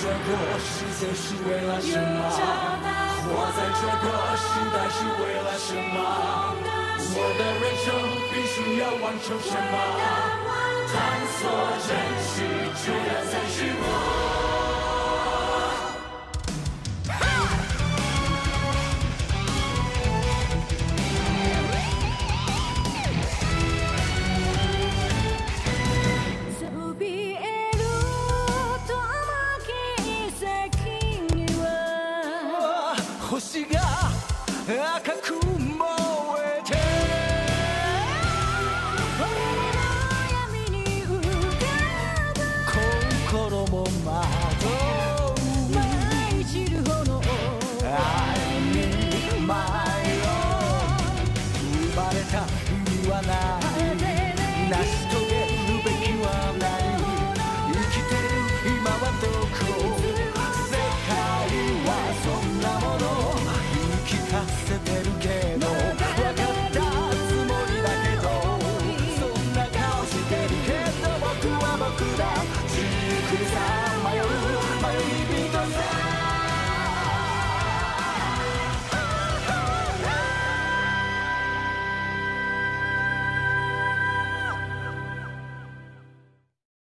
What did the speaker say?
这个世界是为了什么？活在这个时代是为了什么？我的人生必须要完成什么？探索真实，这样星が赤く燃えて。俺の闇に浮かぶ心も惑う舞い散る炎 I need 生まれた。意味はない